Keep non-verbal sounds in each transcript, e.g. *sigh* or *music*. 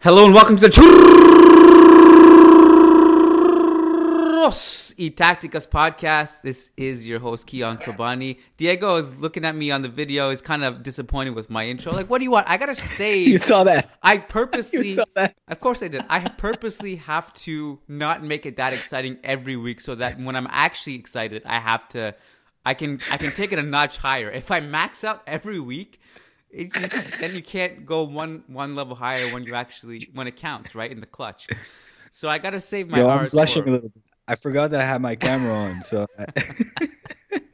Hello and welcome to the Churros y Tacticas podcast. This is your host Kiyan Sobhani. Diego is looking at me on the video. He's kind of disappointed with my intro. Like, what do you want? I gotta *laughs* say, You saw that. I purposely, *laughs* You saw that. of course I did. I purposely have to not make it that exciting every week, so that when I'm actually excited, I have to, I can, I can take it a notch higher. If I max out every week, it just, then you can't go one one level higher when you actually when it counts, right in the clutch. So I gotta save my Yo, I'm blushing for- a little bit. I forgot that I had my camera on, so. *laughs*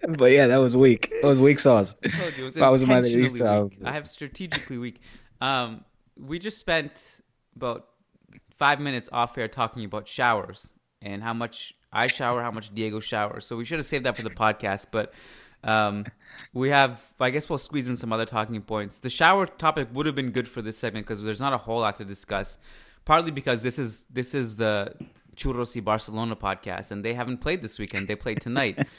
but yeah, that was weak. That was weak sauce. I told you it was I was I weak. I have strategically weak. Um, we just spent about five minutes off air talking about showers and how much I shower, how much Diego showers. So we should have saved that for the podcast, but um, we have. I guess we'll squeeze in some other talking points. The shower topic would have been good for this segment because there's not a whole lot to discuss. Partly because this is this is the Churros y Barcelona podcast, and they haven't played this weekend. They played tonight. *laughs*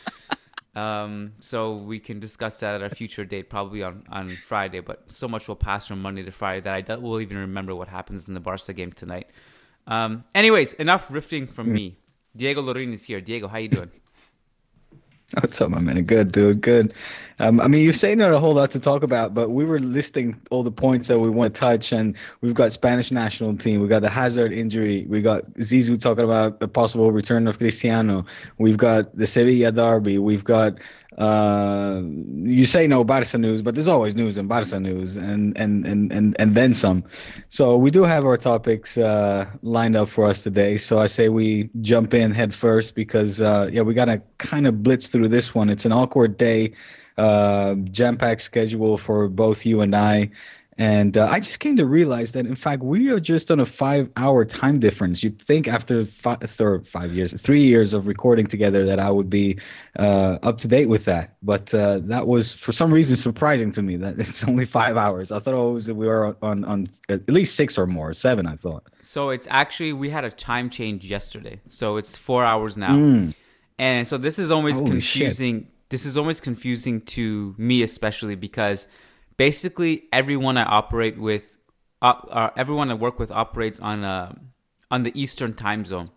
Um, so we can discuss that at a future date, probably on, on Friday. But so much will pass from Monday to Friday that I don't, will even remember what happens in the Barca game tonight. Um, anyways, enough riffing from me. Diego Lorin is here. Diego, how you doing? *laughs* What's up, my man? Good, dude. Good. Um, I mean, you're saying not a whole lot to talk about, but we were listing all the points that we want to touch, and we've got Spanish national team. We got the Hazard injury. We got Zizou talking about the possible return of Cristiano. We've got the Sevilla derby. We've got uh, you say no Barca news, but there's always news in Barca news, and and and and and then some. So we do have our topics uh, lined up for us today. So I say we jump in head first because uh, yeah, we gotta kind of blitz through this one. It's an awkward day, uh, jam-packed schedule for both you and I. And uh, I just came to realize that, in fact, we are just on a five-hour time difference. You'd think after five, third, five years, three years of recording together, that I would be uh, up to date with that. But uh, that was, for some reason, surprising to me that *laughs* it's only five hours. I thought it was we were on, on at least six or more, seven. I thought. So it's actually we had a time change yesterday, so it's four hours now, and so this is always Holy confusing. This is always confusing to me, especially because basically everyone I operate with, uh, uh, everyone I work with operates on uh, on the Eastern time zone,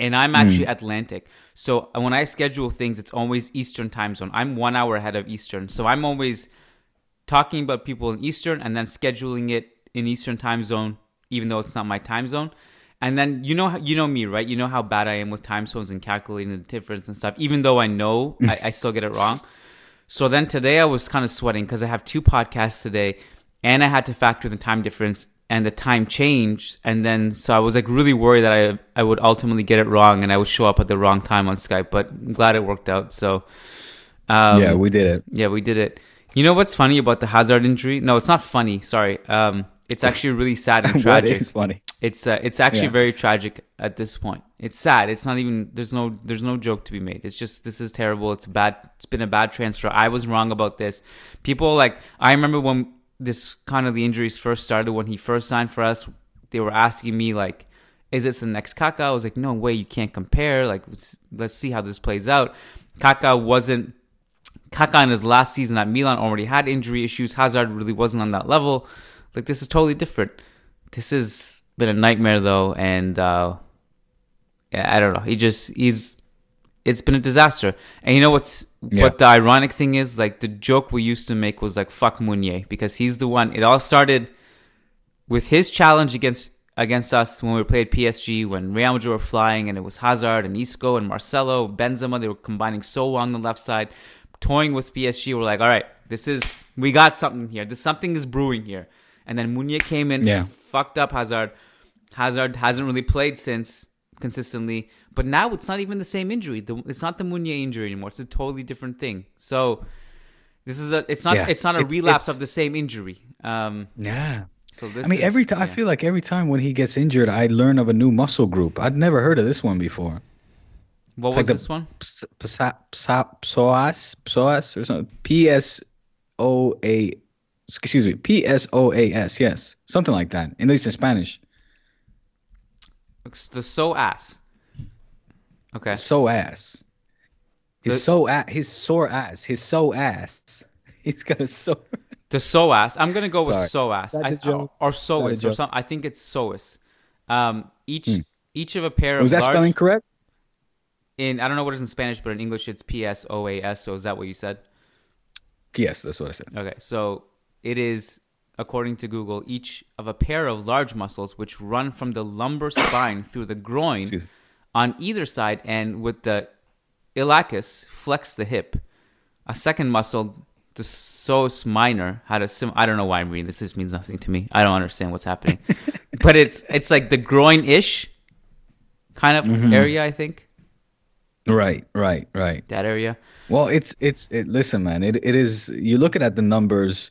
and I'm actually Atlantic. So when I schedule things, it's always Eastern time zone. I'm one hour ahead of Eastern, so I'm always talking about people in Eastern and then scheduling it in Eastern time zone, even though it's not my time zone. And then you know you know me, right? You know how bad I am with time zones and calculating the difference and stuff. Even though I know, I, I still get it wrong. *laughs* So then today I was kind of sweating because I have two podcasts today, and I had to factor the time difference and the time change. And then so I was like really worried that I I would ultimately get it wrong and I would show up at the wrong time on Skype. But I'm glad it worked out. So um, yeah, we did it. yeah, we did it. You know what's funny about the Hazard injury? No, it's not funny. Sorry. Um, it's actually really sad and *laughs* tragic. is funny? It's uh, it's actually Yeah. very tragic at this point. It's sad. It's not even there's no there's no joke to be made. It's just this is terrible. It's bad. It's been a bad transfer. I was wrong about this. People like I remember when this kind of the injuries first started when he first signed for us. They were asking me like, "Is this the next Kaka?" I was like, "No way. You can't compare. Like let's, let's see how this plays out." Kaka wasn't Kaka in his last season at Milan already had injury issues. Hazard really wasn't on that level. Like this is totally different. This has been a nightmare though, and uh, yeah, I don't know. He just he's it's been a disaster. And you know what's Yeah. what the ironic thing is? Like the joke we used to make was like fuck Meunier because he's the one. It all started with his challenge against against us when we played PSG when Real Madrid were flying and it was Hazard and Isco and Marcelo, Benzema. They were combining so well on the left side, toying with PSG. We're like, all right, this is we got something here. This something is brewing here. And then Meunier came in, Yeah. fucked up Hazard. Hazard hasn't really played since consistently, but now it's not even the same injury. The, it's not the Meunier injury anymore. It's a totally different thing. So this is a. It's not. Yeah. It's not a It's- relapse it's- of the same injury. Um. Yeah. So this. I mean, is- every time I feel like every time when he gets injured, I learn of a new muscle group. I'd never heard of this one before. What it's was like this one? Ps- psa- psa- psoas, psoas, or something. P S O A. Excuse me. P S O A S. Yes, something like that. At least in Spanish. It's the so ass. Okay. So ass. His The- so ass. His sore ass. His so ass. *laughs* He's got a sore. *laughs* The ass. I'm gonna go with Sorry. psoas. Is that I, or Is that or joke? some. I think it's psoas. Um, each each of a pair Was of Was that large. spelling correct? in I don't know what it is in Spanish, but in English it's P S O A S. So is that what you said? Yes, that's what I said. Okay, so it is according to Google each of a pair of large muscles which run from the lumbar spine through the groin on either side, and with the iliacus flex the hip. A second muscle, the psoas minor, had a sim. I don't know why I'm reading this. This means nothing to me. I don't understand what's happening. *laughs* but it's it's like the groin ish kind of Mm-hmm. area. I think Right, right, right. that area. Well, it's it's it. Listen, man, it it is. You look at the numbers,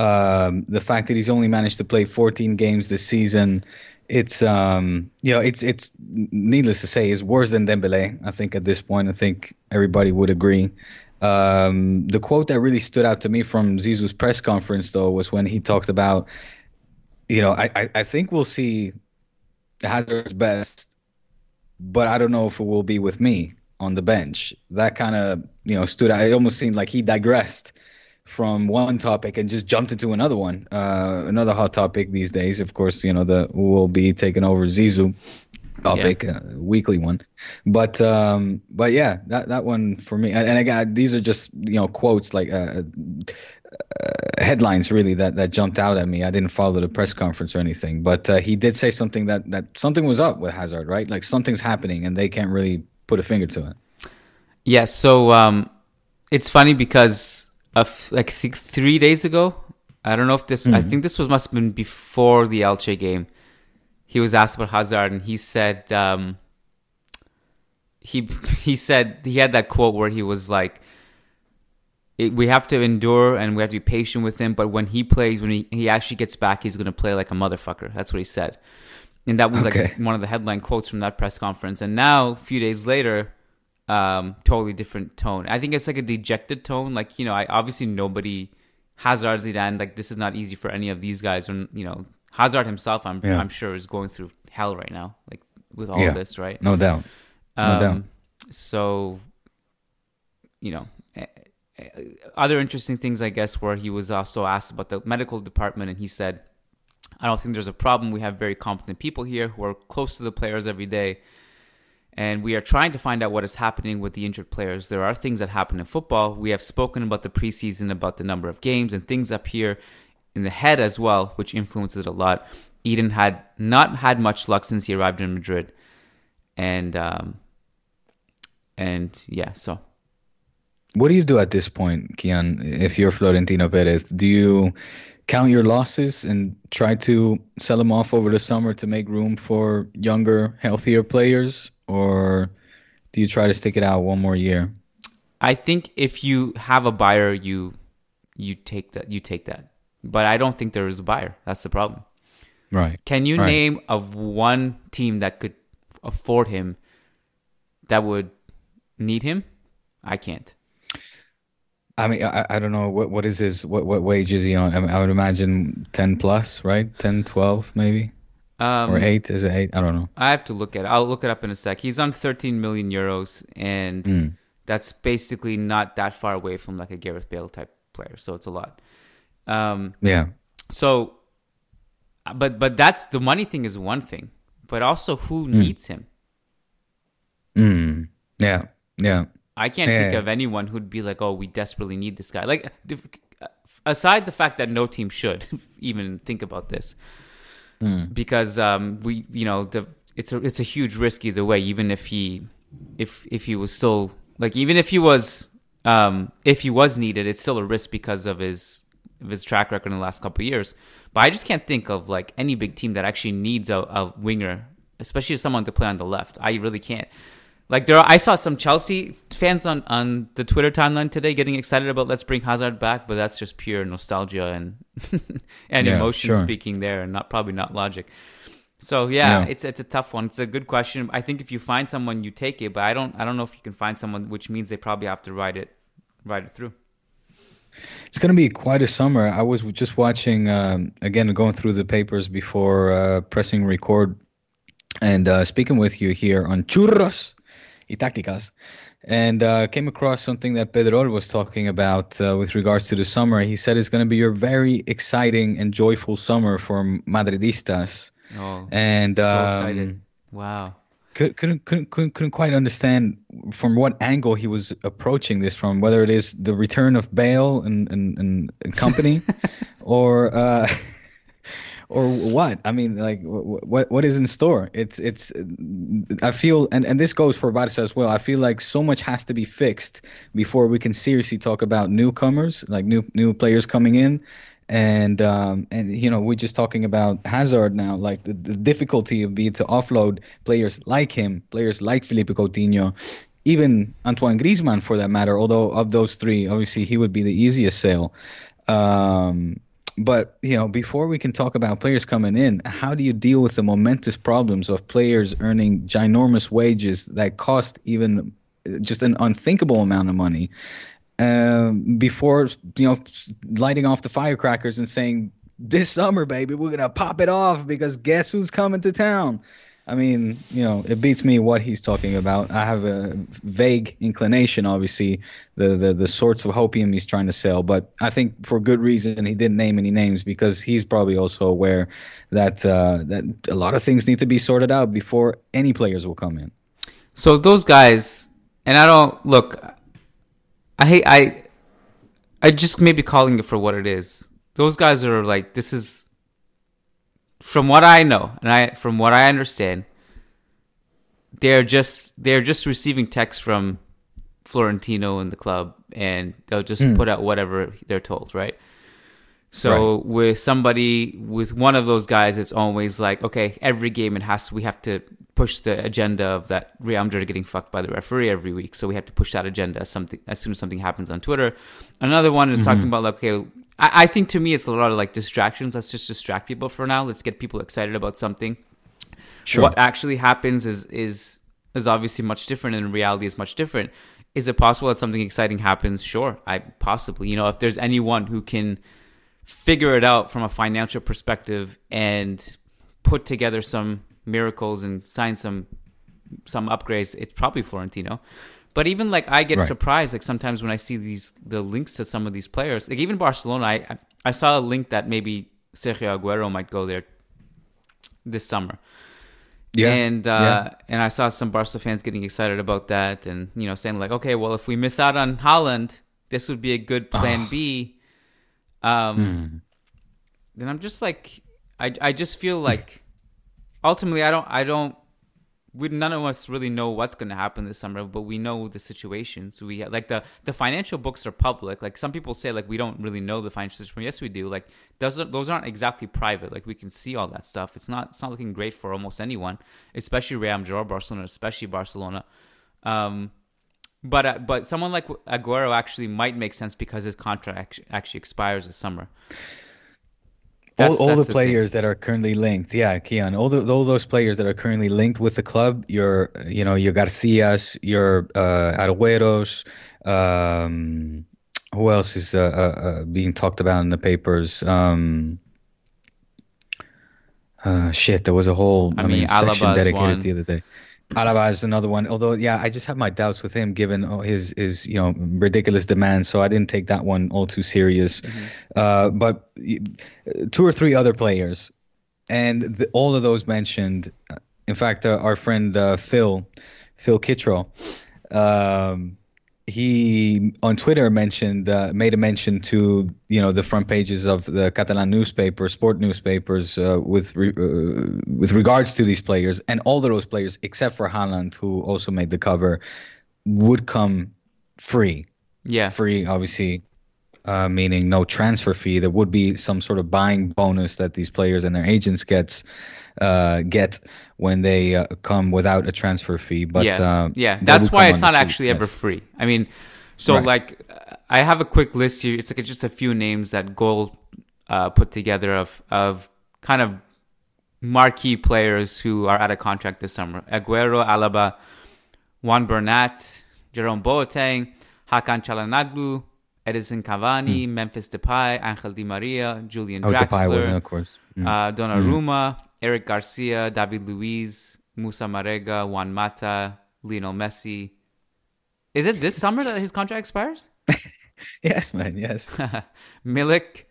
um, the fact that he's only managed to play 14 games this season. It's um, you know, it's it's needless to say, is worse than Dembele. I think at this point, I think everybody would agree. Um, the quote that really stood out to me from Zizou's press conference, though, was when he talked about, you know, I I, I think we'll see Hazard's best, but I don't know if it will be with me on the bench. That kind of, you know, stood out. It almost seemed like he digressed from one topic and just jumped into another one. Uh, another hot topic these days, of course, you know, the who will be taking over Zizou topic, uh, weekly one. But um, but yeah, that that one for me. And, and again, these are just you know quotes like. Uh, uh, headlines really that, that jumped out at me. I didn't follow the press conference or anything, but uh, he did say something that, that something was up with Hazard, right? Like something's happening and they can't really put a finger to it. Yeah, so um, it's funny because of like th- three days ago, I don't know if this. I think this was must have been before the Elche game. He was asked about Hazard, and he said um, he *laughs* he said he had that quote where he was like, it, "We have to endure and we have to be patient with him, but when he plays, when he, he actually gets back, he's going to play like a motherfucker." That's what he said, and that was Okay. like one of the headline quotes from that press conference. And now, a few days later, um, totally different tone. I think it's like a dejected tone. Like you know, I obviously nobody Hazard, Zidane. Like this is not easy for any of these guys. And you know, Hazard himself, I'm Yeah. I'm sure is going through hell right now. Like with all Yeah. of this, right? No doubt. No doubt. Um, so, you know, eh, eh, other interesting things, I guess, where he was also asked about the medical department, and he said, "I don't think there's a problem. We have very competent people here who are close to the players every day." And we are trying to find out what is happening with the injured players. There are things that happen in football. We have spoken about the preseason, about the number of games and things up here in the head as well, which influences it a lot. Eden had not had much luck since he arrived in Madrid, and um, and yeah, so What do you do at this point, Kian, if you're Florentino Perez? Do you count your losses and try to sell them off over the summer to make room for younger, healthier players? Or do you try to stick it out one more year? I think if you have a buyer, you you take that. You take that. But I don't think there is a buyer. That's the problem. Right. Can you Right. name of one team that could afford him that would need him? I can't. I mean, I, I don't know what what is his what what wage is he on? I, mean, I would imagine 10 plus, right? 10, 12 maybe, Um, or eight? Is it eight? I don't know. I have to look at it. I'll look it up in a sec. He's on 13 million euros, and Hmm. that's basically not that far away from like a Gareth Bale type player. So it's a lot. Um, Yeah. so, but but that's the money thing is one thing, but also who Hmm. needs him. Mm. Yeah. Yeah. I can't Yeah, think of anyone who'd be like, "Oh, we desperately need this guy." Like, if, aside the fact that no team should *laughs* even think about this, Hmm. because um, we, you know, the it's a it's a huge risk either way. Even if he, if if he was still like, even if he was, um, if he was needed, it's still a risk because of his of his track record in the last couple years. But I just can't think of like any big team that actually needs a, a winger, especially someone to play on the left. I really can't. Like there, are, I saw some Chelsea fans on, on the Twitter timeline today getting excited about let's bring Hazard back, but that's just pure nostalgia and *laughs* and Yeah, emotion sure. speaking there, and not probably not logic. So yeah, Yeah. it's it's a tough one. It's a good question. I think if you find someone, you take it, but I don't I don't know if you can find someone, which means they probably have to ride it ride it through. It's going to be quite a summer. I was just watching, um, again, going through the papers before uh, pressing record and uh, speaking with you here on Churros y Tácticas. And uh, came across something that Pedro was talking about uh, with regards to the summer. He said it's going to be a very exciting and joyful summer for Madridistas. Oh, And so um, excited! Wow. could, couldn't, couldn't couldn't couldn't quite understand from what angle he was approaching this from, whether it is the return of Bale and and, and company, *laughs* or uh, or what. I mean, like what what is in store? It's it's. I feel, and and this goes for Barca as well. I feel like so much has to be fixed before we can seriously talk about newcomers, like new new players coming in. And um, and you know we're just talking about Hazard now, like the, the difficulty of be to offload players like him, players like Felipe Coutinho, even Antoine Griezmann for that matter. Although of those three, obviously he would be the easiest sale. Um, but you know, before we can talk about players coming in, how do you deal with the momentous problems of players earning ginormous wages that cost even uh, just an unthinkable amount of money? Um, before you know, lighting off the firecrackers and saying, "This summer, baby, we're gonna pop it off because guess who's coming to town." I mean, you know, it beats me what he's talking about. I have a vague inclination, obviously, the, the the sorts of hopium he's trying to sell, but I think for good reason he didn't name any names because he's probably also aware that uh, that a lot of things need to be sorted out before any players will come in. So those guys, and I don't look. I hate I. I just maybe calling it for what it is. Those guys are like this is. From what I know, and I from what I understand, they're just they're just receiving texts from Florentino and the club, and they'll just hmm. put out whatever they're told, right? So Right. with somebody with one of those guys, it's always like, okay, every game it has we have to push the agenda of that are getting fucked by the referee every week. So we have to push that agenda as something as soon as something happens on Twitter. Another one is talking mm-hmm. about like, okay, I, I think to me it's a lot of like distractions. Let's just distract people for now. Let's get people excited about something. Sure. What actually happens is is is obviously much different, and reality is much different. Is it possible that something exciting happens? Sure, I possibly. You know, if there's anyone who can figure it out from a financial perspective and put together some miracles and sign some some upgrades, it's probably Florentino. But even like I get Right. surprised like sometimes when I see these the links to some of these players. Like even Barcelona, I I- saw a link that maybe Sergio Aguero might go there this summer. yeah. And uh, yeah. and I saw some Barca fans getting excited about that, and you know saying like, okay, well, if we miss out on Haaland, this would be a good Plan B. Um, Hmm. then I'm just like, I I just feel like *laughs* ultimately I don't I don't we none of us really know what's going to happen this summer, but we know the situation. So we like the the financial books are public. Like some people say, like we don't really know the financial situation. Yes, we do. Like those are, those aren't exactly private. Like we can see all that stuff. It's not it's not looking great for almost anyone, especially Real Madrid Barcelona, especially Barcelona. Um, but uh, but someone like Aguero actually might make sense because his contract actually expires this summer. All, That's- all that's the the thing. players that are currently linked, yeah, Kian, all the all those players that are currently linked with the club, your you know your Garcias, your uh, Agueros, um, who else is uh, uh, uh, being talked about in the papers? Um, uh, shit, there was a whole I I, mean, mean, section dedicated one. the other day. Alaba is another one. Although, yeah, I just have my doubts with him, given oh, his his you know ridiculous demands. So I didn't take that one all too serious. Uh, but two or three other players, and the, all of those mentioned. uh, In fact, uh, our friend uh, Phil, Phil Kittro, um, he on Twitter mentioned uh, made a mention to you know the front pages of the Catalan newspaper, sport newspapers, uh, with re, uh, with regards to these players, and all of those players except for Haaland, who also made the cover, would come free. Yeah, free, obviously, uh, meaning no transfer fee. There would be some sort of buying bonus that these players and their agents gets uh, get when they uh, come without a transfer fee. But yeah, uh, yeah, that's why it's not cheap, actually yes. ever free. I mean, so Right. like, I have a quick list here. It's like just a few names that Goal uh, put together of of kind of marquee players who are out of contract this summer: Aguero, Alaba, Juan Bernat, Jerome Boateng, Hakan Çalhanoğlu, Edinson Cavani, Memphis Depay, Angel Di Maria, Julian Hmm. Oh, Depay Draxler, wasn't, of course. Mm. uh, Donnarumma, Eric Garcia, David Luiz, Moussa Marega, Juan Mata, Lionel Messi. Is it this summer that his contract expires? *laughs* yes, man. Yes. *laughs* Milik,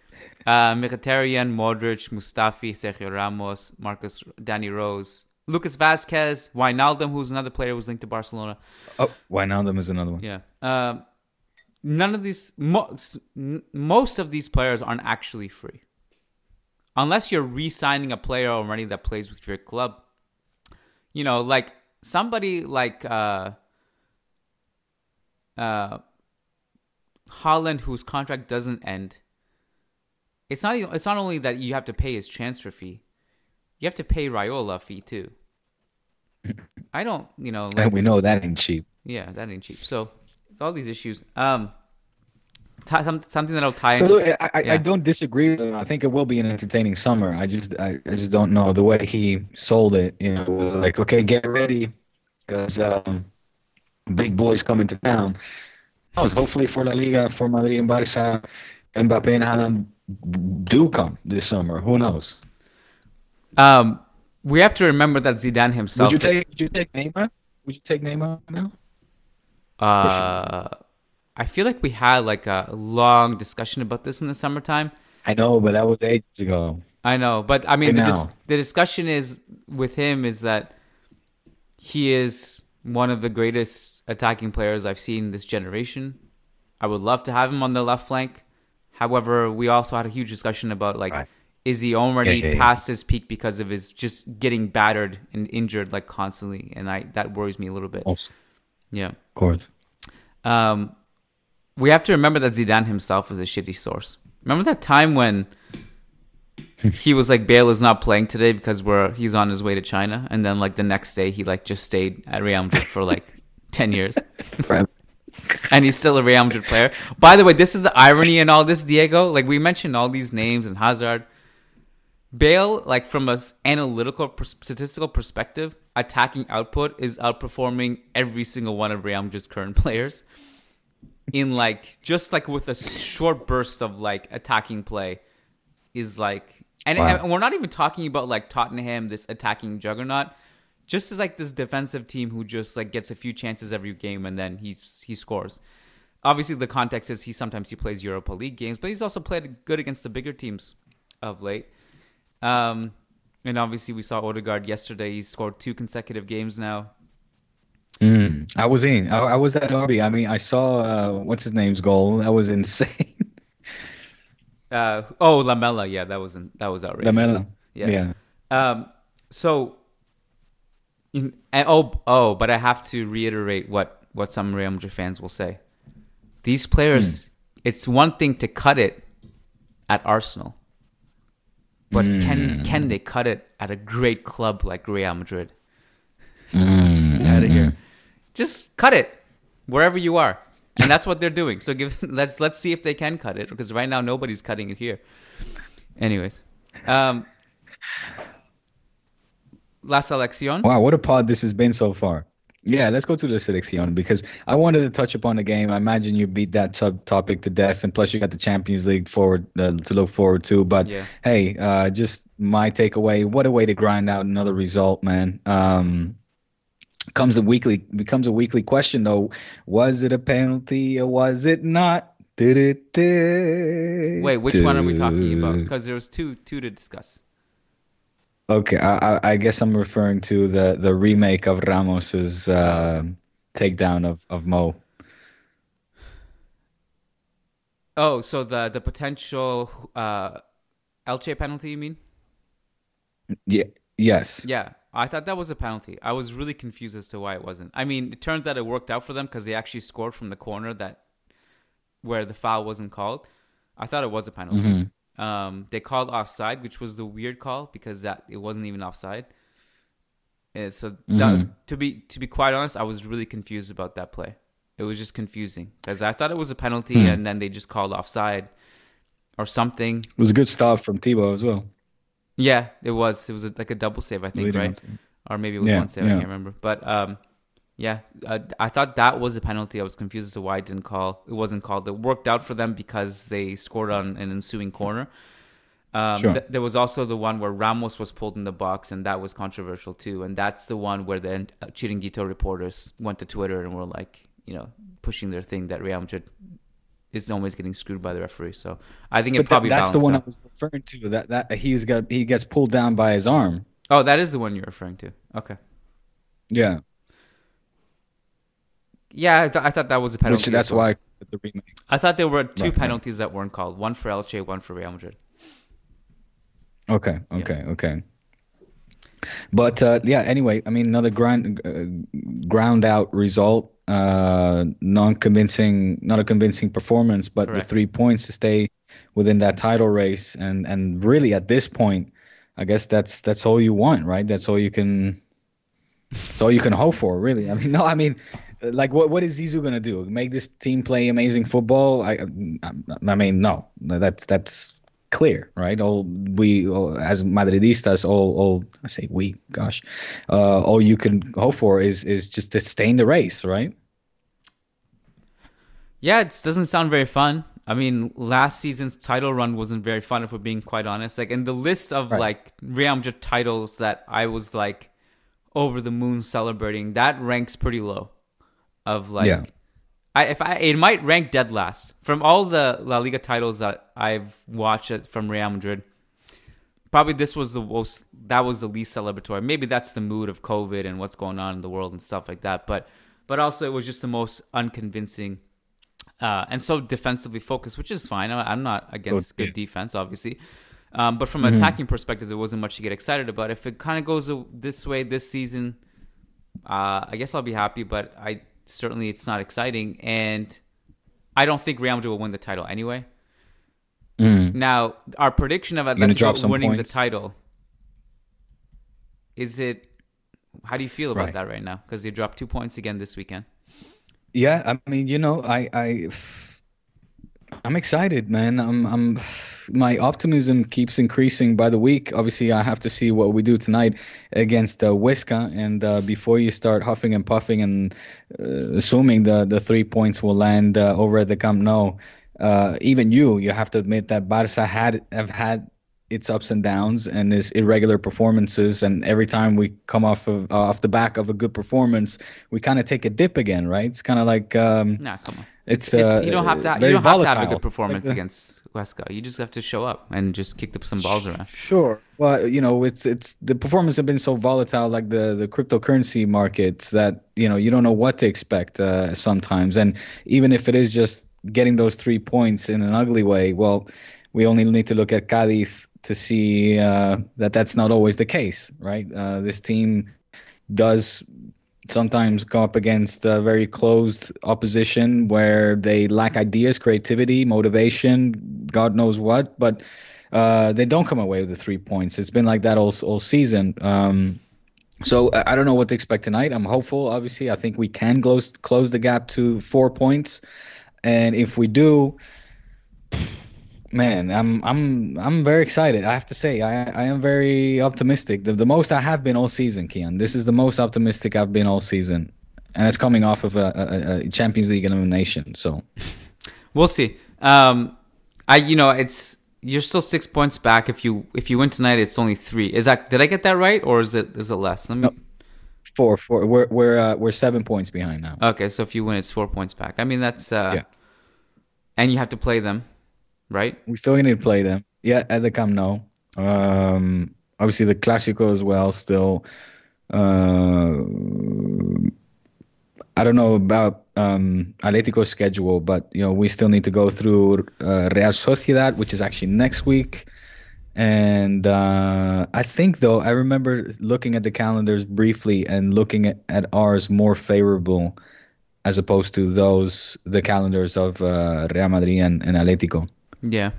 uh, Mkhitaryan, Modric, Mustafi, Sergio Ramos, Marcus, Danny Rose, Lucas Vázquez, Wijnaldum, who's another player who's linked to Barcelona. Oh, Wijnaldum is another one. Yeah. Um, none of these, mo- n- most of these players aren't actually free. Unless you're re signing a player already that plays with your club. You know, like somebody like uh, uh, Haaland, whose contract doesn't end. It's not. It's not only that you have to pay his transfer fee, you have to pay Raiola fee too. I don't, you know. And we know that ain't cheap. yeah, that ain't cheap. So it's all these issues. Um, ti- some, something that'll tie So into. look, I, I, yeah. I don't disagree with him. I think it will be an entertaining summer. I just I, I just don't know the way he sold it. You know, it was like, okay, get ready, because um, big boys coming to town. Oh, hopefully for La Liga, for Madrid and Barca, Mbappe and Haaland do come this summer. Who knows? Um, we have to remember that Zidane himself. Would you take Would you take Neymar? Would you take Neymar now? Uh, I feel like we had like a long discussion about this in the summertime. I know, but that was ages ago. I know, but I mean, the, dis- the discussion is with him is that he is one of the greatest attacking players I've seen this generation. I would love to have him on the left flank. However, we also had a huge discussion about like, Right. is he already Yeah, yeah, yeah. past his peak because of his just getting battered and injured like constantly, and I that worries me a little bit. Also, Yeah. Course. Um, we have to remember that Zidane himself was a shitty source. Remember that time when *laughs* he was like Bale is not playing today because we're he's on his way to China, and then like the next day he like just stayed at Real Madrid for like *laughs* ten years, *laughs* and he's still a Real Madrid player. By the way, this is the irony in all this, Diego. Like we mentioned all these names and Hazard. Bale, like from a analytical, statistical perspective, attacking output is outperforming every single one of Real Madrid's current *laughs* players. In like just like with a short burst of like attacking play, is like, and, Wow. and we're not even talking about like Tottenham, this attacking juggernaut. Just as like this defensive team who just like gets a few chances every game and then he's he scores. Obviously, the context is he sometimes he plays Europa League games, but he's also played good against the bigger teams of late. Um, and obviously, we saw Odegaard yesterday. He scored two consecutive games now. Mm, I was in. I, I was at Derby. I mean, I saw uh, what's his name's goal. That was *laughs* insane. Uh, oh, Lamela, yeah, that was that was outrageous. Lamela. yeah. Yeah. Um, so, in, and, oh, oh, but I have to reiterate what what some Real Madrid fans will say. These players, it's one thing to cut it at Arsenal, but can mm. can they cut it at a great club like Real Madrid? Mm, Get out of mm, here. Just cut it wherever you are. And that's what they're doing. So give *laughs* let's let's see if they can cut it because right now nobody's cutting it here. Anyways, um La Selección. Wow, what a pod this has been so far. Yeah, let's go to the Selección because I wanted to touch upon the game. I imagine you beat that sub topic to death, and plus you got the Champions League forward uh, to look forward to. But Yeah. hey, uh, just my takeaway: what a way to grind out another result, man. Um, comes a weekly becomes a weekly question though. Was it a penalty or was it not? Wait, which one are we talking about? Because there was two two to discuss. Okay, I, I, I guess I'm referring to the, the remake of Ramos's uh, takedown of of Mo. Oh, so the the potential uh, Elche penalty, you mean? Yeah. Yes. Yeah, I thought that was a penalty. I was really confused as to why it wasn't. I mean, it turns out it worked out for them because they actually scored from the corner that where the foul wasn't called. I thought it was a penalty. Mm-hmm. Um, they called offside, which was the weird call because that it wasn't even offside. And so that, Mhm. to be to be quite honest, I was really confused about that play. It was just confusing because I thought it was a penalty, Hmm. and then they just called offside or something. It was a good stop from Thibaut as well. Yeah, it was. It was a, like a double save, I think, Leading right? Or maybe it was Yeah, one save. I can't remember. But um, yeah, uh, I thought that was a penalty. I was confused as to why it didn't call. It wasn't called. It worked out for them because they scored on an ensuing corner. Um, Sure. th- there was also the one where Ramos was pulled in the box, and that was controversial too. And that's the one where the uh, Chiringuito reporters went to Twitter and were like, you know, pushing their thing that Real Madrid is always getting screwed by the referee. So I think it But that- probably that's the one I was referring to. That that he's got he gets pulled down by his arm. Oh, that is the one you're referring to. Okay. Yeah, Yeah, I, th- I thought that was a penalty. which that's well. why the remake. I thought there were two Right, right. penalties that weren't called. One for Elche, one for Real Madrid. Okay, okay, okay. But uh, yeah, anyway, I mean, another ground uh, ground out result. Uh, non-convincing, not a convincing performance, but Correct. the three points to stay within that title race, and and really at this point, I guess that's that's all you want, right? That's all you can. That's all you can hope for, really. I mean, *laughs* no, I mean, like, what what is Zizou gonna do? Make this team play amazing football? I, I, I mean, no, that's that's clear, right? All we all, as Madridistas, all all I say we, gosh, uh, all you can hope for is is just to stay in the race, right? Yeah, it doesn't sound very fun. I mean, last season's title run wasn't very fun, if we're being quite honest. Like, in the list of Right. like Real Madrid titles that I was like over the moon celebrating, that ranks pretty low. Of like, Yeah. I if I it might rank dead last from all the La Liga titles that I've watched from Real Madrid. Probably this was the most that was the least celebratory. Maybe that's the mood of COVID and what's going on in the world and stuff like that. But but also it was just the most unconvincing uh, and so defensively focused, which is fine. I'm not against Good, good defense, obviously. Um, but from an attacking perspective, there wasn't much to get excited about. If it kind of goes this way this season, uh, I guess I'll be happy. But I certainly it's not exciting, and I don't think Real Madrid will win the title anyway. Mm. Now, our prediction of Atletico winning points? the title is it? How do you feel about Right. that right now? Because they dropped two points again this weekend. Yeah, I mean, you know, I I I'm excited, man. I'm I'm my optimism keeps increasing by the week. Obviously, I have to see what we do tonight against uh, Huesca, and uh, before you start huffing and puffing and uh, assuming the the three points will land uh, over at the Camp Nou, uh, even you you have to admit that Barca had have had its ups and downs and its irregular performances and every time we come off of off the back of a good performance we kind of take a dip again right it's kind of like um Nah, come on. It's, It's, uh, you don't have to. You don't have to have a good performance Like, *laughs* against Huesca. You just have to show up and just kick the, some balls around. Sure. Well, you know, it's it's the performance have been so volatile, like the the cryptocurrency markets, that you know you don't know what to expect uh, sometimes. And even if it is just getting those three points in an ugly way, well, we only need to look at Cadiz to see uh, that that's not always the case, right? Uh, this team does sometimes go up against a very closed opposition where they lack ideas, creativity, motivation, God knows what, but uh, they don't come away with the three points. It's been like that all all season. Um, so I don't know what to expect tonight. I'm hopeful. Obviously, I think we can close close the gap to four points, and if we do, man, I'm I'm I'm very excited. I have to say, I I am very optimistic. The the most I have been all season, Kian. This is the most optimistic I've been all season, and it's coming off of a, a, a Champions League elimination. So *laughs* We'll see. Um, I you know it's you're still six points back. If you if you win tonight, it's only three. Is that did I get that right or is it is it less? Let me. four four we're we're uh, we're seven points behind now. Okay, so if you win, it's four points back. I mean that's uh, Yeah. and you have to play them, right? We still need to play them. Yeah, at the Camp Nou. Um, obviously the Clásico as well. Still, uh, I don't know about um, Atletico's schedule, but you know we still need to go through uh, Real Sociedad, which is actually next week. And uh, I think though I remember looking at the calendars briefly and looking at, at ours more favorable as opposed to those the calendars of uh, Real Madrid and, and Atletico. Yeah.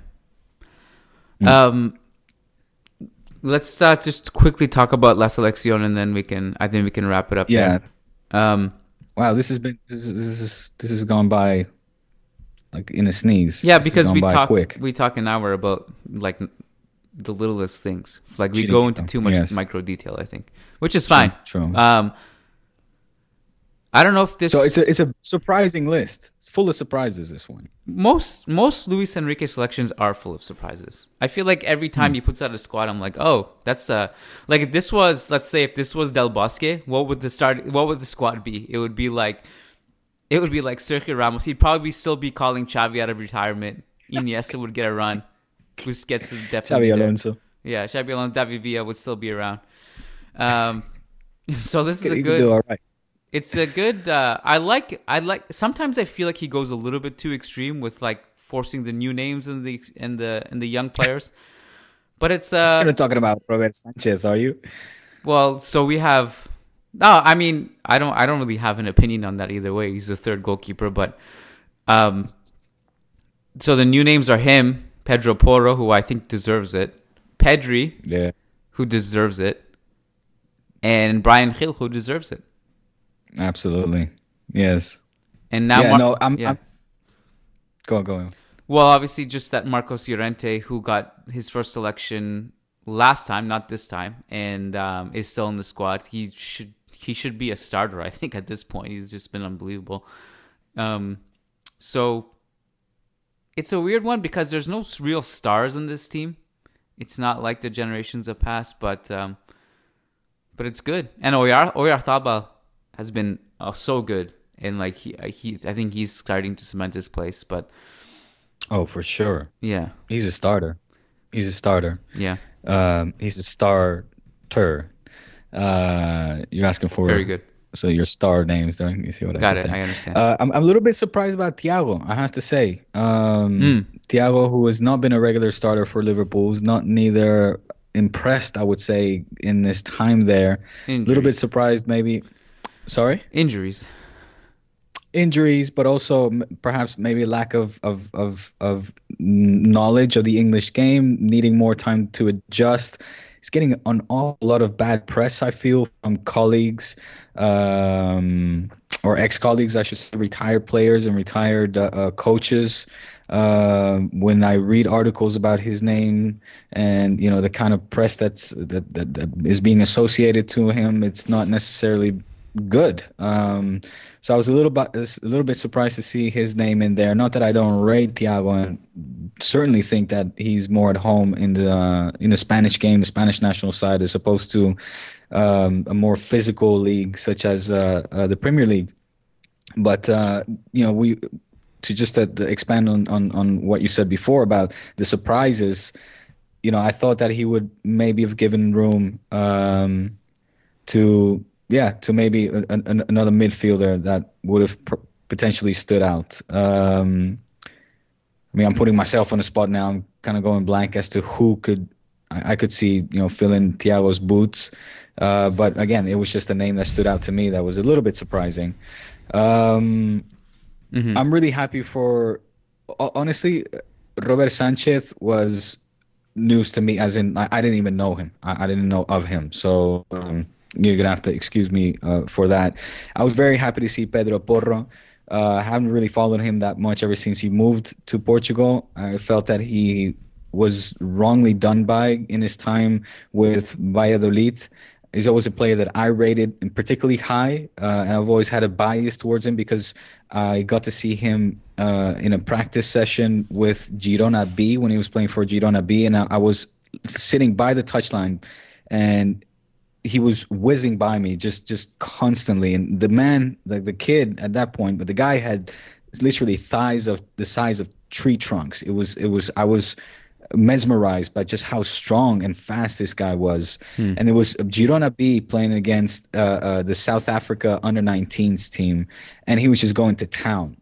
Mm. Um, let's uh, just quickly talk about La Selección, and then we can. I think we can wrap it up. Yeah. There. Um. Wow, this has been this is this is this has gone by like in a sneeze. Yeah, this because we talk quick. we talk an hour about like the littlest things. Like we go into too much yes. micro detail, I think, which is fine. True. true. Um, I don't know if this. So it's a it's a surprising list. It's full of surprises. This one. Most most Luis Enrique selections are full of surprises. I feel like every time mm. he puts out a squad, I'm like, oh, that's uh like if this was let's say if this was Del Bosque, what would the start? What would the squad be? It would be like, it would be like Sergio Ramos. He'd probably still be calling Xavi out of retirement. Iniesta would get a run. Busquets would definitely. Xabi Alonso. Yeah, Xabi Alonso, David Villa would still be around. Um, *laughs* so this is a good. Do all right it's a good. Uh, I like. I like. Sometimes I feel like he goes a little bit too extreme with like forcing the new names and the and the and the young players. But it's. Uh, You're not talking about Robert Sanchez, are you? Well, so we have. No, I mean, I don't. I don't really have an opinion on that either way. He's the third goalkeeper, but. Um. So the new names are him, Pedro Porro, who I think deserves it, Pedri, yeah, who deserves it, and Bryan Gil, who deserves it. Absolutely. Yes. And now, yeah, Mar- no, I'm, yeah. I'm, Go on, go on. Well, obviously, just that Marcos Llorente, who got his first selection last time, not this time, and um, is still in the squad. He should he should be a starter. I think at this point, he's just been unbelievable. Um, so it's a weird one because there's no real stars in this team. It's not like the generations of past, but um, but it's good. And Oyar Oyarzabal has been uh, so good, and like he, uh, he, I think he's starting to cement his place. But oh, for sure, yeah, he's a starter. He's a starter. Yeah, um, he's a starter. Uh, you're asking for very good. So your star names there. You see what Got I it. There. I understand. Uh, I'm, I'm a little bit surprised about Thiago. I have to say, um, mm. Thiago, who has not been a regular starter for Liverpool, who's not neither impressed, I would say, in this time there. A little bit surprised, maybe. Sorry? Injuries. Injuries, but also perhaps maybe lack of, of, of, of knowledge of the English game, needing more time to adjust. He's getting an awful lot of bad press, I feel, from colleagues um, or ex colleagues, I should say, retired players and retired uh, uh, coaches. Uh, when I read articles about his name and you know the kind of press that's that, that, that is being associated to him, it's not necessarily good. Um, so I was a little bit a little bit surprised to see his name in there. Not that I don't rate Thiago, and certainly think that he's more at home in the uh, in the Spanish game, the Spanish national side, as opposed to um, a more physical league such as uh, uh, the Premier League. But uh, you know, we to just uh, expand on, on on what you said before about the surprises. You know, I thought that he would maybe have given room um, to yeah, to maybe a, a, another midfielder that would have pr- potentially stood out. Um, I mean, I'm putting myself on the spot now. I'm kind of going blank as to who could I, I could see, you know, fill in Thiago's boots. Uh, but again, it was just a name that stood out to me that was a little bit surprising. Um, mm-hmm. I'm really happy for, honestly, Robert Sanchez was news to me, as in I, I didn't even know him. I, I, didn't know of him. So um, you're gonna have to excuse me uh, for that. I was very happy to see Pedro Porro. Uh, I haven't really followed him that much ever since he moved to Portugal. I felt that he was wrongly done by in his time with Valladolid. He's always a player that I rated particularly high, uh, and I've always had a bias towards him because I got to see him uh, in a practice session with Girona B when he was playing for Girona B, and I, I was sitting by the touchline, and he was whizzing by me just just constantly and the man like the kid at that point but the guy had literally thighs of the size of tree trunks it was it was i was mesmerized by just how strong and fast this guy was. Hmm. And it was Girona B playing against uh, uh, the South Africa under 19s team, and he was just going to town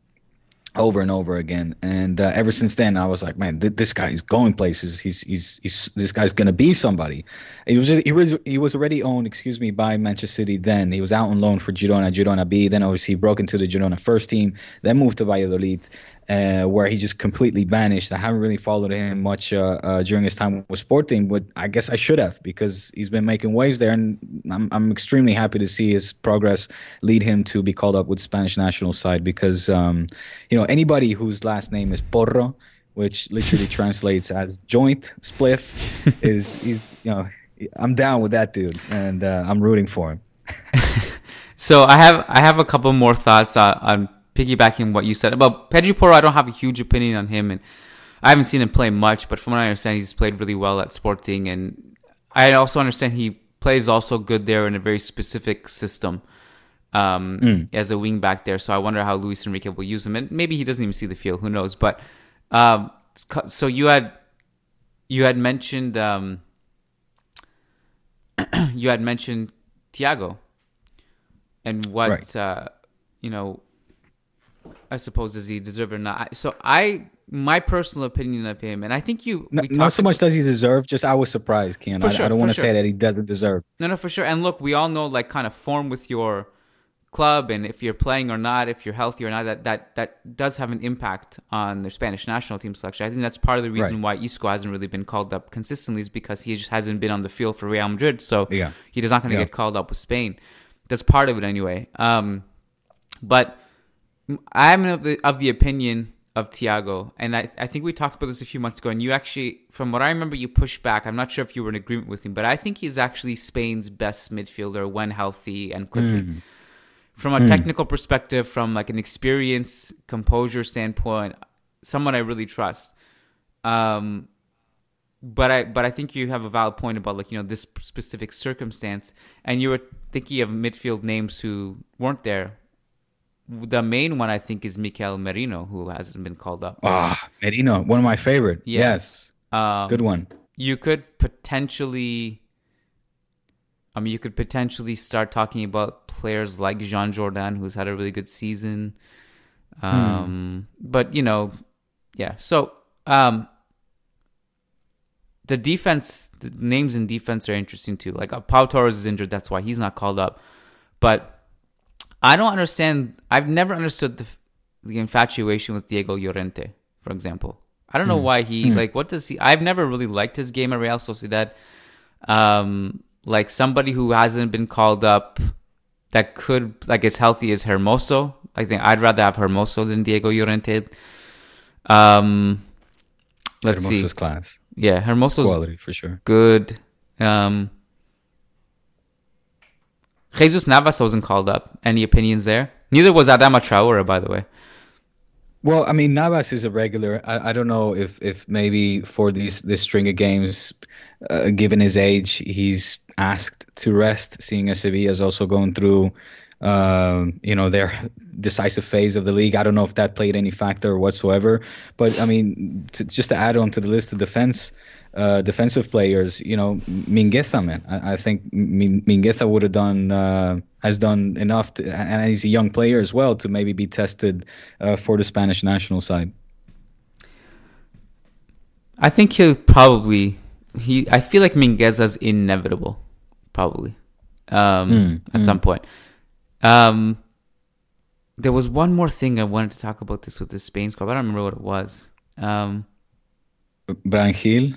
over and over again. And uh, ever since then, I was like, man, th- this guy is going places. He's he's, he's this guy's gonna be somebody. He was just, he was he was already owned, excuse me, by Manchester City. Then he was out on loan for Girona, Girona B. Then obviously he broke into the Girona first team. Then moved to Valladolid uh, where he just completely vanished. I haven't really followed him much uh, uh, during his time with Sporting, but I guess I should have because he's been making waves there, and I'm I'm extremely happy to see his progress lead him to be called up with Spanish national side because um, you know anybody whose last name is Porro, which literally *laughs* translates as joint spliff, *laughs* is is you know I'm down with that dude, and uh, I'm rooting for him. *laughs* so I have I have a couple more thoughts on, on piggybacking what you said about Pedro Porro, I don't have a huge opinion on him, and I haven't seen him play much. But from what I understand, he's played really well at Sporting, and I also understand he plays also good there in a very specific system um, mm. as a wing back there. So I wonder how Luis Enrique will use him, and maybe he doesn't even see the field. Who knows? But um, so you had you had mentioned um, *clears throat* you had mentioned Thiago and what right. uh, you know I suppose does he deserve it or not? So I, my personal opinion of him, and I think you no, not so much does he deserve. Just I was surprised, Ken. I, sure, I, don't want to sure. say that he doesn't deserve. No, no, for sure. And look, we all know like kind of form with your club, and if you're playing or not, if you're healthy or not, that that that does have an impact on their Spanish national team selection. I think that's part of the reason right. why Isco hasn't really been called up consistently is because he just hasn't been on the field for Real Madrid, so yeah. he is not going to yeah. get called up with Spain. That's part of it anyway. Um, but I'm of the, of the opinion of Thiago, and I, I think we talked about this a few months ago, and you actually, from what I remember, you pushed back. I'm not sure if you were in agreement with me, but I think he's actually Spain's best midfielder when healthy and clicking. Mm. From a mm. technical perspective, from like an experience, composure standpoint, someone I really trust. Um, but I but I think you have a valid point about like you know this specific circumstance, and you were thinking of midfield names who weren't there the main one I think is Mikel Merino, who hasn't been called up. Ah, Merino, one of my favorite. Yeah. Yes, um, good one. You could potentially, I mean, you could potentially start talking about players like Joan Jordán, who's had a really good season. Um, hmm. But you know, yeah. So um, the defense, the names in defense are interesting too. Like uh, Pau Torres is injured, that's why he's not called up. But I don't understand. I've never understood the, the infatuation with Diego Llorente, for example. I don't know mm. why he mm. like. What does he? I've never really liked his game at Real Sociedad. Um, like somebody who hasn't been called up that could like as healthy as Hermoso. I think I'd rather have Hermoso than Diego Llorente. Um, let's Hermoso's see. class. Yeah, Hermoso's quality for sure. Good. Um, Jesus Navas wasn't called up. Any opinions there? Neither was Adama Traore, by the way. Well, I mean, Navas is a regular. I, I don't know if, if maybe for these this string of games, uh, given his age, he's asked to rest, seeing as Sevilla is also going through, uh, you know, their decisive phase of the league. I don't know if that played any factor whatsoever. But I mean, to, just to add on to the list of defense, uh, defensive players, you know, Mingueza, man. I, I think Mingueza would have done uh, has done enough, to, and he's a young player as well to maybe be tested uh, for the Spanish national side. I think he'll probably he. I feel like Mingueza's inevitable, probably um, mm, at mm. some point. Um, there was one more thing I wanted to talk about this with the Spain squad. I don't remember what it was. Um, Bryan Gil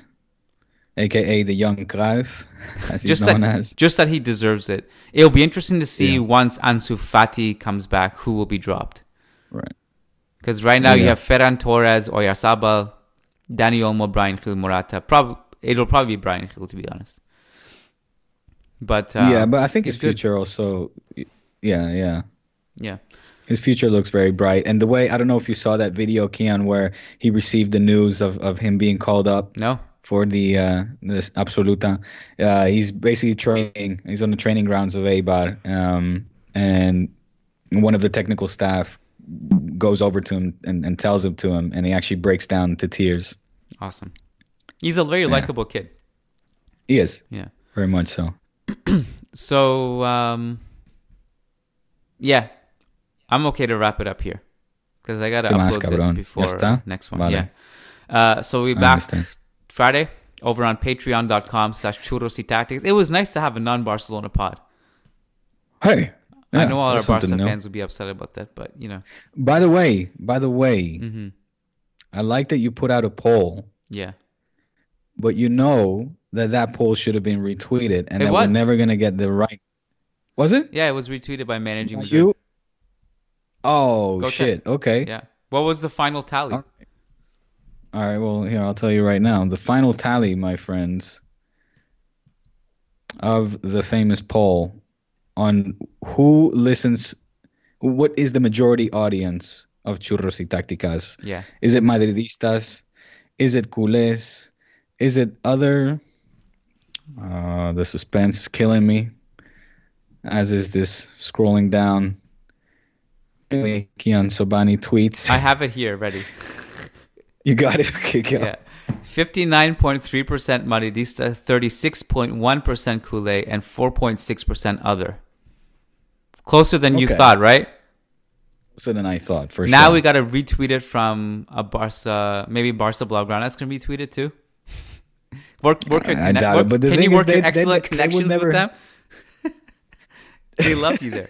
aka the young Cruyff, as he's just known that, as. Just that he deserves it. It'll be interesting to see yeah. once Ansu Fati comes back, who will be dropped. Right. Because right now yeah. you have Ferran Torres, Oyarzabal, Dani Olmo, Bryan Gil Morata. Prob- it'll probably be Bryan Gil, to be honest. But uh, yeah, but I think his future good. also, yeah, yeah, yeah. His future looks very bright, and the way I don't know if you saw that video, Kiyan, where he received the news of, of him being called up. No for the uh, this Absoluta. Uh, he's basically training. He's on the training grounds of Eibar, um, and one of the technical staff goes over to him and, and tells him to him, and he actually breaks down to tears. Awesome. He's a very likable kid. He is Yeah. very much so. *clears throat* So um, yeah, I'm okay to wrap it up here because I gotta ¿Qué más, upload this before next one. Vale. Yeah. Uh, so we back. Friday over on patreon.com slash churros y tactics. It was nice to have a non-Barcelona pod. Hey, I know all our Barca fans would be upset about that, but you know, By the way, by the way, hmm I like that you put out a poll, yeah. but you know that that poll should have been retweeted, and It that was. we're never gonna get the right. Was it? Yeah, it was retweeted by Managing. You? Oh Go shit. Okay. Yeah. What was the final tally? All All right. Well, here I'll tell you right now. The final tally, my friends, of the famous poll on who listens, what is the majority audience of Churros y Tácticas? Yeah. Is it Madridistas? Is it culés? Is it other? Uh, the suspense is killing me. As is this scrolling down. Kiyan Sobhani tweets. I have it here ready. *laughs* you got it. *laughs* Okay, go. Yeah. 59.3% Madridista, 36.1% Culé, and 4.6% other. Closer than you thought, right? So than I thought for Now sure. we got to retweet it from a Barca, maybe Barca Blaugranes going to retweet it too. *laughs* Work, work your connect, it, work, but the can you work they- they- excellent they would connections never- with them? *laughs* they love you there.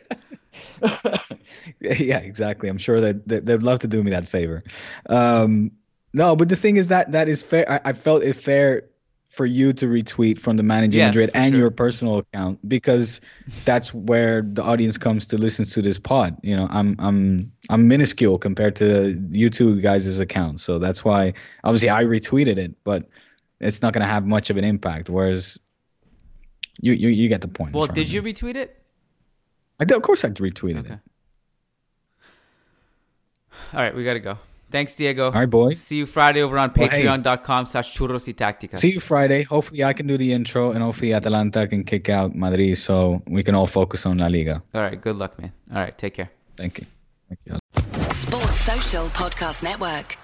yeah, exactly. I'm sure that that they'd love to do me that favor. Um, no, but the thing is that that is fair. I, I felt it fair for you to retweet from the managing Yeah, Madrid and sure. your personal account because that's where the audience comes to listen to this pod. You know, I'm I'm I'm minuscule compared to you two guys' accounts, so that's why obviously I retweeted it, but it's not going to have much of an impact. Whereas you you, you get the point. Well, did me. you retweet it? I did, of course, I retweeted Okay. it. All right, we got to go. Thanks, Diego. All right, boys. See you Friday over on Well, hey. patreon.com slash churros y tácticas. See you Friday. Hopefully, I can do the intro, and hopefully, Atalanta can kick out Madrid, so we can all focus on La Liga. All right, good luck, man. All right, take care. Thank you. Thank you. Sports Social Podcast Network.